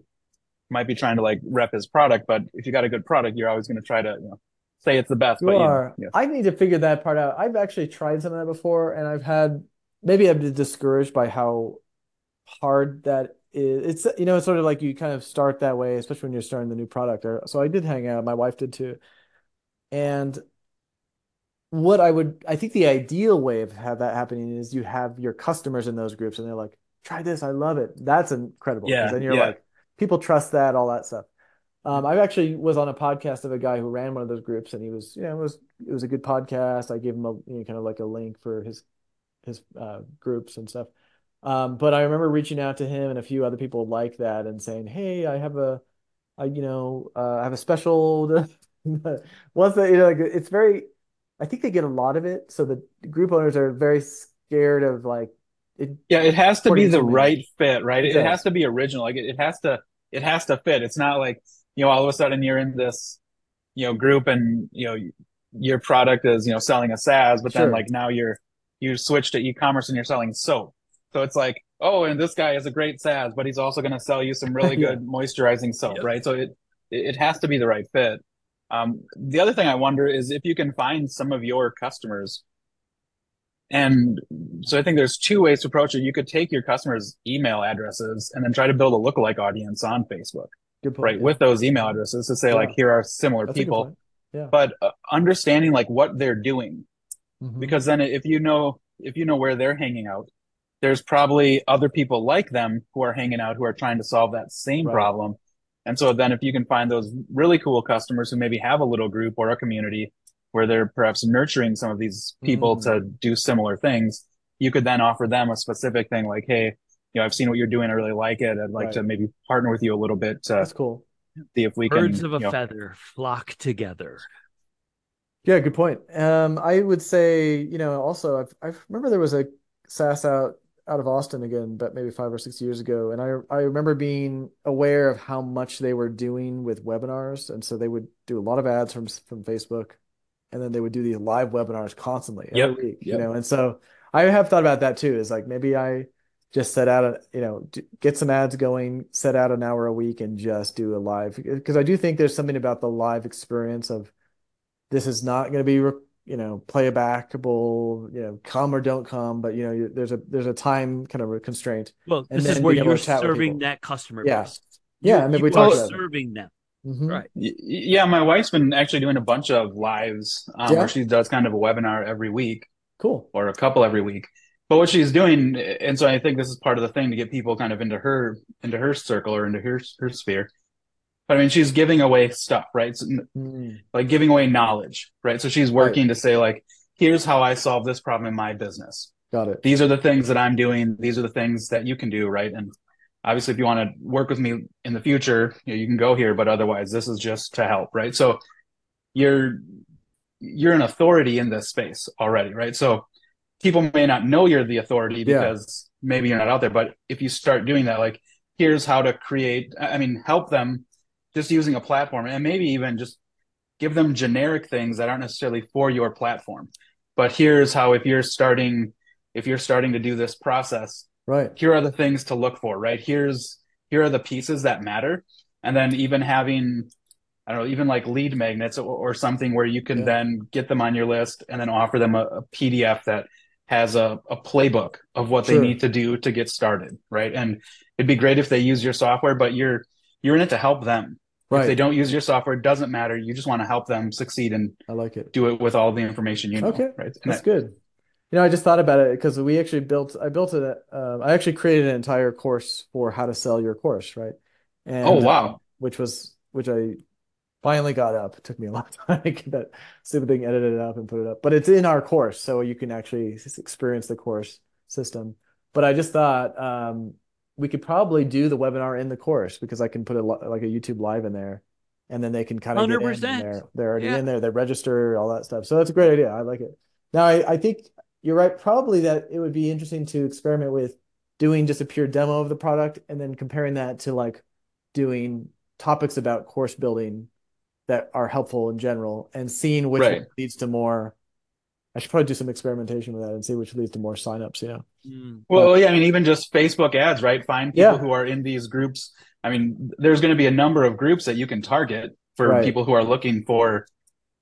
might be trying to like rep his product, but if you got a good product, you're always going to try to, you know, say it's the best. You but are. you know, I need to figure that part out. I've actually tried some of that before, and I've had maybe I've been discouraged by how hard that is. It's you know, it's sort of like you kind of start that way, especially when you're starting the new product. Or so I did hang out. My wife did too, and what I would, I think the ideal way of have that happening is you have your customers in those groups and they're like, try this, I love it. That's incredible. Yeah, then you're yeah. like, people trust that, all that stuff. Um, I actually was on a podcast of a guy who ran one of those groups, and he was, you know, it was it was a good podcast. I gave him a you know, kind of like a link for his his uh, groups and stuff. Um, but I remember reaching out to him and a few other people like that and saying, "Hey, I have a, I you know, uh, I have a special." Once that you know, like it's very, I think they get a lot of it. So the group owners are very scared of like it. Yeah, it has to be the right fit, right? It It, has to be original. Like it, it has to it has to fit. It's not like, you know, all of a sudden you're in this, you know, group and, you know, your product is, you know, selling a SaaS, but then Sure. like now you're you switch to e-commerce and you're selling soap. So it's like, oh, and this guy is a great SaaS, but he's also going to sell you some really Yeah. good moisturizing soap, Yep. right? So it it has to be the right fit. Um, the other thing I wonder is if you can find some of your customers and so I think there's two ways to approach it. You could take your customers' email addresses and then try to build a lookalike audience on Facebook, Good point. right? yeah. With those email addresses to say Yeah. like, here are similar That's people. Yeah. but uh, understanding like what they're doing, Mhm. because then if you know if you know where they're hanging out, there's probably other people like them who are hanging out who are trying to solve that same Right. problem. And so then if you can find those really cool customers who maybe have a little group or a community where they're perhaps nurturing some of these people Mm. to do similar things, you could then offer them a specific thing like, hey, you know, I've seen what you're doing. I really like it. I'd like Right. to maybe partner with you a little bit to That's cool. see if we Birds can, of a you know, feather flock together. Yeah, good point. Um, I would say, you know, also I've I remember there was a SaaS out out of Austin again, but maybe five or six years ago, and I I remember being aware of how much they were doing with webinars, and so they would do a lot of ads from from Facebook, and then they would do these live webinars constantly every Yep, week, you know, and so I have thought about that too. Is like maybe I just set out a, you know, get some ads going, set out an hour a week, and just do a live because I do think there's something about the live experience of this is not going to be you know playbackable you know come or don't come but you know you, there's a there's a time kind of a constraint Well, And this is then where you're to chat with serving that customer Yeah. base. Yeah, You- and then we are about- serving them. Mhm. Right. Yeah, my wife's been actually doing a bunch of lives um, Yeah. where she does kind of a webinar every week cool or a couple every week. But what she's doing, and so I think this is part of the thing to get people kind of into her into her circle or into her her sphere. But I mean, she's giving away stuff, right? So, Mm, like giving away knowledge, right? So she's working to say like, here's how I solve this problem in my business. got it These are the things that I'm doing. These are the things that you can do, right? And obviously, if you want to work with me in the future, you, know, you can go here. But otherwise, this is just to help, right? So you're you're an authority in this space already, right? So people may not know you're the authority Yeah. because maybe you're not out there. But if you start doing that, like here's how to create, I I mean, help them just using a platform and maybe even just give them generic things that aren't necessarily for your platform. But here's how if you're starting if you're starting to do this process, right here are the things to look for, right? Here's here are the pieces that matter. And then even having I don't know, even like lead magnets or, or something where you can Yeah. then get them on your list and then offer them a, a PDF that has a, a playbook of what Sure. they need to do to get started, right? And it'd be great if they use your software, but you're you're in it to help them. Right. If they don't use your software, it doesn't matter. You just want to help them succeed and i like it do it with all the information you know, Okay. right? And that's that- good you know i just thought about it because we actually built i built a uh, i actually created an entire course for how to sell your course right and Oh, wow. uh, which was which i finally got up. It took me a long time to get that stupid thing edited up and put it up but it's in our course so you can actually experience the course system. But i just thought um, we could probably do the webinar in the course because i can put a like a youtube live in there and then they can kind of 100%. and they're, they're already Yeah. in there they register all that stuff. So that's a great idea. I like it. Now I, I think you're right probably that it would be interesting to experiment with doing just a pure demo of the product and then comparing that to like doing topics about course building that are helpful in general and seeing which Right. one leads to more I should probably do some experimentation with that and see which leads to more signups, you know. Mm. Well, yeah, I mean, even just Facebook ads, right? Find people Yeah. who are in these groups. I mean, there's going to be a number of groups that you can target for Right. people who are looking for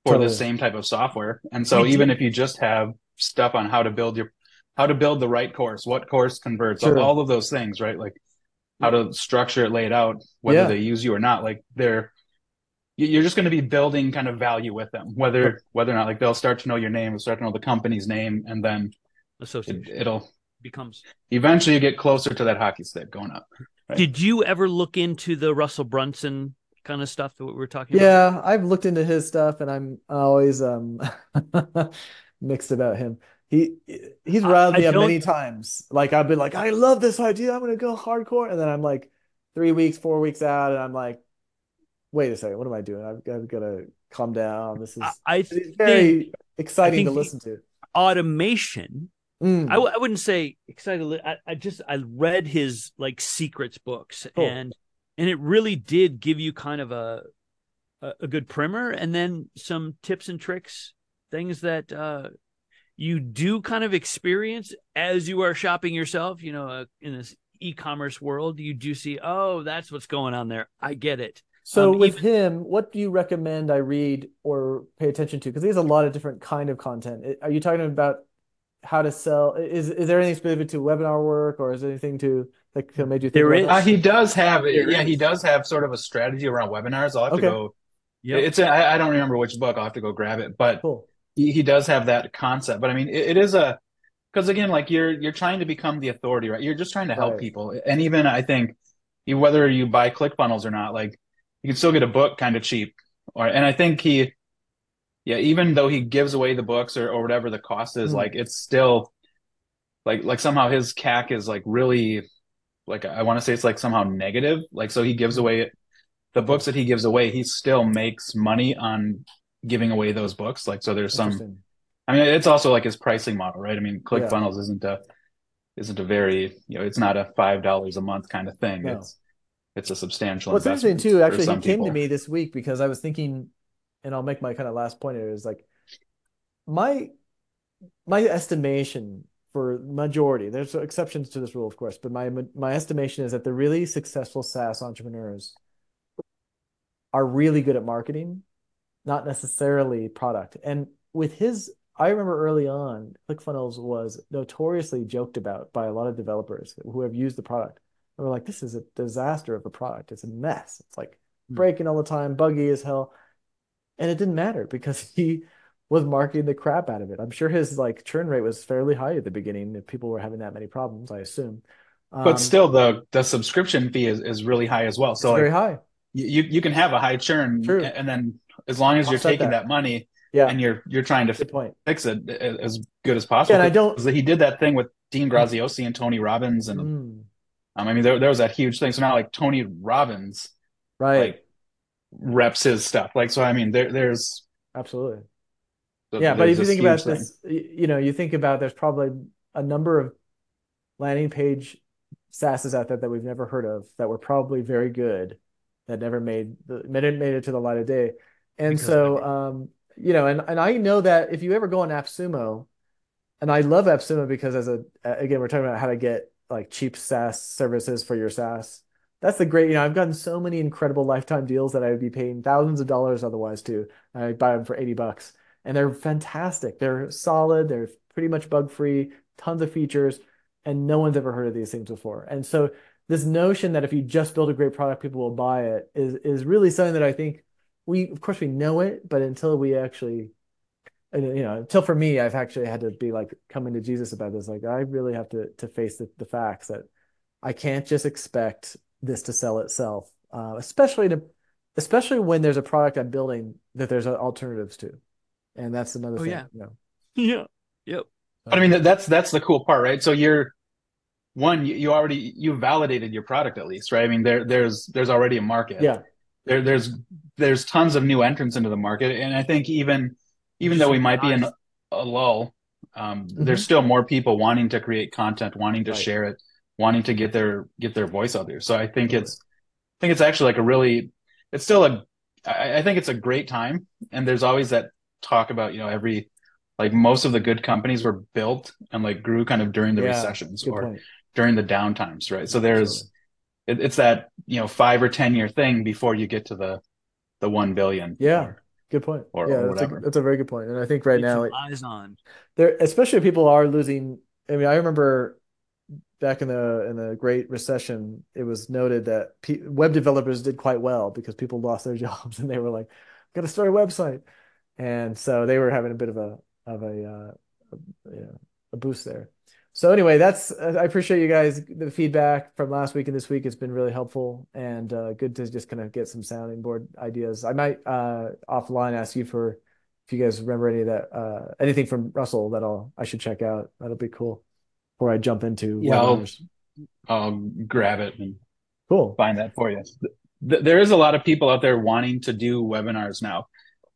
for Totally. the same type of software. And so We even did- if you just have stuff on how to build your how to build the right course, what course converts, Sure. all of those things, right? Like how to structure it, lay it out, whether Yeah. they use you or not. Like they're you- you're just going to be building kind of value with them, whether whether or not like they'll start to know your name, they'll start to know the company's name, and then it, it'll becomes. eventually you get closer to that hockey stick going up. Right. Did you ever look into the Russell Brunson kind of stuff that we were talking about? Yeah, I've looked into his stuff and I'm always um mixed about him. He he's I- riled me I up don't- many times. Like I've been like, I love this idea. I'm gonna go hardcore, and then I'm like three weeks, four weeks out, and I'm like, wait a second, what am I doing? I've, I've got to calm down. This is I, think very exciting to listen to. automation. Mm, I, w- I wouldn't say excited. I, I just I read his like secrets books Cool. and and it really did give you kind of a, a a good primer and then some tips and tricks, things that uh you do kind of experience as you are shopping yourself. You know, uh, in this e-commerce world, you do see, oh, that's what's going on there. I get it. So um, with him, what do you recommend I read or pay attention to? Because he has a lot of different kind of content. Are you talking about how to sell? Is is there anything specific to webinar work, or is there anything to that kind of made you think There about is. Uh, he does have There yeah, he does have sort of a strategy around webinars. I'll have Okay. to go. Yeah, it's a, I, I don't remember which book. I'll have to go grab it, but Cool. he, he does have that concept. But I mean, it, it is a because again, like you're you're trying to become the authority, right? You're just trying to help Right. people, and even I think whether you buy ClickFunnels or not, like you can still get a book kind of cheap. Or and I think he, yeah, even though he gives away the books or or whatever the cost is, Hmm. like it's still like like somehow his CAC is like really like I want to say it's like somehow negative. Like so he gives away the books that he gives away, he still makes money on giving away those books. Like so there's some I mean it's also like his pricing model, right? I mean Yeah. ClickFunnels isn't a isn't a very you know, it's not a five dollars a month kind of thing. No. It's it's a substantial What's interesting too, actually, he came to me this week because I was thinking, and I'll make my kind of last point here is like my my estimation for majority, there's exceptions to this rule, of course, but my my estimation is that the really successful SaaS entrepreneurs are really good at marketing, not necessarily product. And with his, I remember early on, ClickFunnels was notoriously joked about by a lot of developers who have used the product. And we're like, this is a disaster of a product. It's a mess. It's like Hmm. breaking all the time, buggy as hell. And it didn't matter because he was marketing the crap out of it. I'm sure his like churn rate was fairly high at the beginning if people were having that many problems, I assume. Um, But still the the subscription fee is, is really high as well. So very like high. you you can have a high churn True. and then as long as you're taking that. that money Yeah, and you're you're trying to fix it as good as possible. Yeah, and I don't. He did that thing with Dean Graziosi and Tony Robbins, and Mm, um, I mean there there was that huge thing. So now like Tony Robbins right, like reps his stuff. Like so, I mean there there's absolutely. Yeah, but if you think about thing. this, you know, you think about there's probably a number of landing page SaaSes out there that we've never heard of that were probably very good that never made the made it made it to the light of day. And Because so um, you know, and and I know that if you ever go on AppSumo, and I love AppSumo because as a again, we're talking about how to get like cheap SaaS services for your SaaS. That's the great, you know, I've gotten so many incredible lifetime deals that I would be paying thousands of dollars otherwise to. I buy them for 80 bucks and they're fantastic. They're solid, they're pretty much bug free, tons of features, and no one's ever heard of these things before. And so this notion that if you just build a great product, people will buy it is is really something that I think we, of course, we know it, but until we actually, you know, until for me, I've actually had to be like coming to Jesus about this. Like, I really have to to face the, the facts that I can't just expect this to sell itself, uh, especially to, especially when there's a product I'm building that there's alternatives to, and that's another Oh, thing. yeah. You know. Yeah. Yep. But I mean that's that's the cool part, right? So you're one, you, you already you validated your product at least, right? I mean there there's there's already a market. Yeah, There there's there's tons of new entrants into the market, and I think even even though we might be in a lull, um, there's still more people wanting to create content, wanting to Right. share it, wanting to get their get their voice out there. So I think it's I think it's actually like a really it's still a I, I think it's a great time, and there's always that talk about you know every like most of the good companies were built and like grew kind of during the Yeah, recessions or point. during the downtimes, right? So there's it, it's that you know five or ten year thing before you get to the the one billion. Yeah. or- Good point. or- yeah, or that's a, that's a very good point. And I think right Keep now, some it, eyes on. there, especially if people are losing I mean, I remember back in the in the Great Recession, it was noted that P web developers did quite well because people lost their jobs and they were like, I've "Got to start a website," and so they were having a bit of a of a uh, you know, a boost there. So anyway, that's I appreciate you guys the feedback from last week and this week. It's been really helpful and uh, good to just kind of get some sounding board ideas. I might uh, offline ask you for if you guys remember any of that uh, anything from Russell that I'll I should check out. That'll be cool before I jump into yeah, I'll, I'll, grab it and cool find that for you. There is a lot of people out there wanting to do webinars now,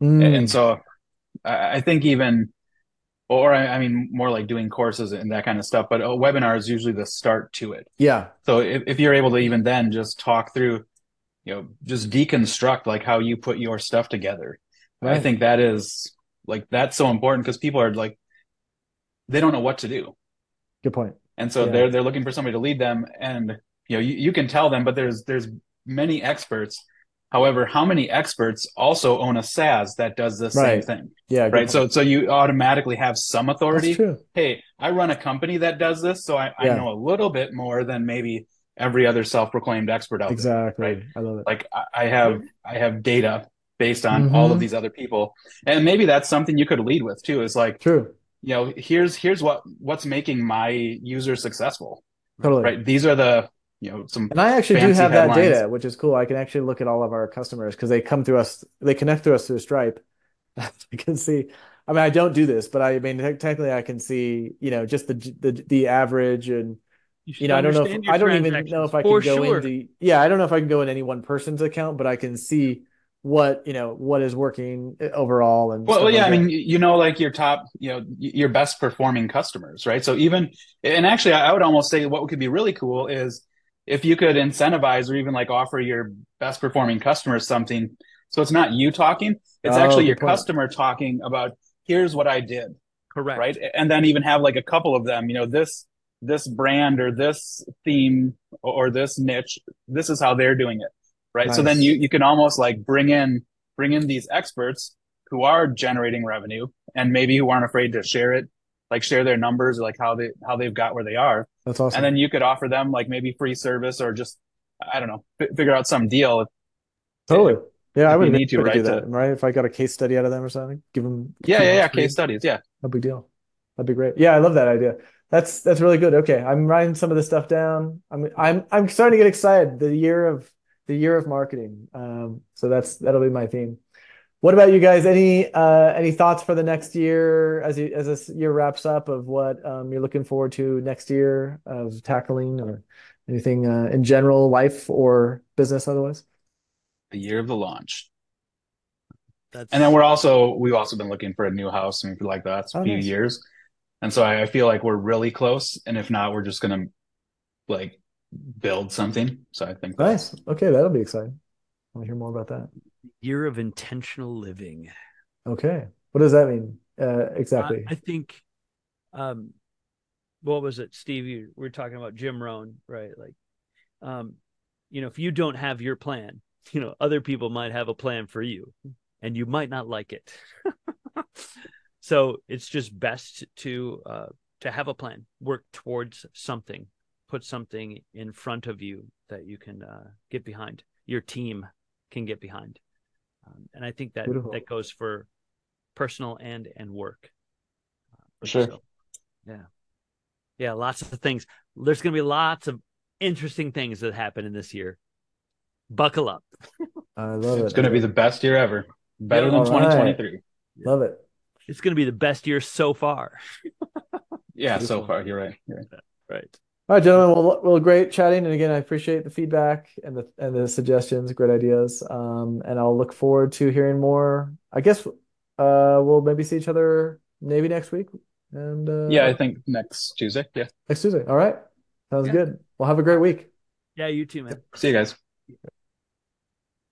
mm. and so I think even or I mean more like doing courses and that kind of stuff. But uh, a webinar is usually the start to it. Yeah. So if, if you're able to even then just talk through, you know, just deconstruct like how you put your stuff together. Right. I think that is like that's so important because people are like they don't know what to do. Good point. And so yeah. they're they're looking for somebody to lead them, and you know you, you can tell them, but there's there's many experts However, how many experts also own a SaaS that does the right. same thing? Yeah. Right. So, so you automatically have some authority. Hey, I run a company that does this, so I, yeah. I know a little bit more than maybe every other self-proclaimed expert out exactly. there. Exactly. Right. I love it. Like I have, I have data based on mm-hmm. all of mm-hmm. these other people, and maybe that's something you could lead with too. Is like, true. You know, here's here's what what's making my user successful. Totally. Right. These are the you know some and i actually do have headlines. that data which is cool i can actually look at all of our customers because they come through us they connect to us through stripe i can see i mean i don't do this but i mean technically i can see you know just the the, the average and you, you know i don't know if, i don't even know if i can go sure. into yeah i don't know if i can go in any one person's account but i can see what you know what is working eh, overall and well, yeah like i mean you know like your top you know your best performing customers right so even and actually i would almost say what could be really cool is if you could incentivize or even like offer your best performing customers something so it's not you talking it's oh, actually your point. customer talking about here's what i did correct right and then even have like a couple of them you know this this brand or this theme or this niche this is how they're doing it right nice. so then you you can almost like bring in bring in these experts who are generating revenue and maybe who aren't afraid to share it like share their numbers or like how they how they've got where they are. That's awesome. And then you could offer them like maybe free service or just I don't know, f- figure out some deal. Totally. Yeah, I would need to, right, do that, to, right? If I got a case study out of them or something, give them. Yeah, yeah, yeah. Case studies. Yeah. No big deal. That'd be great. Yeah, I love that idea. That's that's really good. Okay, I'm writing some of this stuff down. I'm I'm I'm starting to get excited. The year of the year of marketing. Um, so that's that'll be my theme. What about you guys? Any uh, any thoughts for the next year as you, as this year wraps up of what um, you're looking forward to next year of tackling or anything uh, in general, life or business otherwise? The year of the launch. That's... And then we're also we've also been looking for a new house. I mean, for like the last oh, few nice. years, and so I, I feel like we're really close. And if not, we're just gonna like build something. So I think nice. Okay, that'll be exciting. I want to hear more about that year of intentional living. Okay. What does that mean uh, exactly? I, I think, um, what was it, Steve? You we were talking about Jim Rohn, right? Like, um, you know, if you don't have your plan, you know, other people might have a plan for you, and you might not like it. so it's just best to uh, to have a plan, work towards something, put something in front of you that you can uh, get behind. Your team can get behind. Um, and I think that Beautiful. that goes for personal and and work. Uh, for sure. So, yeah. Yeah, lots of things. There's going to be lots of interesting things that happen in this year. Buckle up. I love it. It's going to be the best year ever. Better than 2023. Love it. It's going to be the best year so far. yeah, Beautiful. so far. You're right. You're right. Right. All right, gentlemen. Well, well, great chatting, and again, I appreciate the feedback and the and the suggestions, great ideas. Um, and I'll look forward to hearing more. I guess uh, we'll maybe see each other maybe next week. And uh, yeah, I think next Tuesday. Yeah, next Tuesday. All right, sounds yeah. good. Well, have a great week. Yeah, you too, man. See you guys.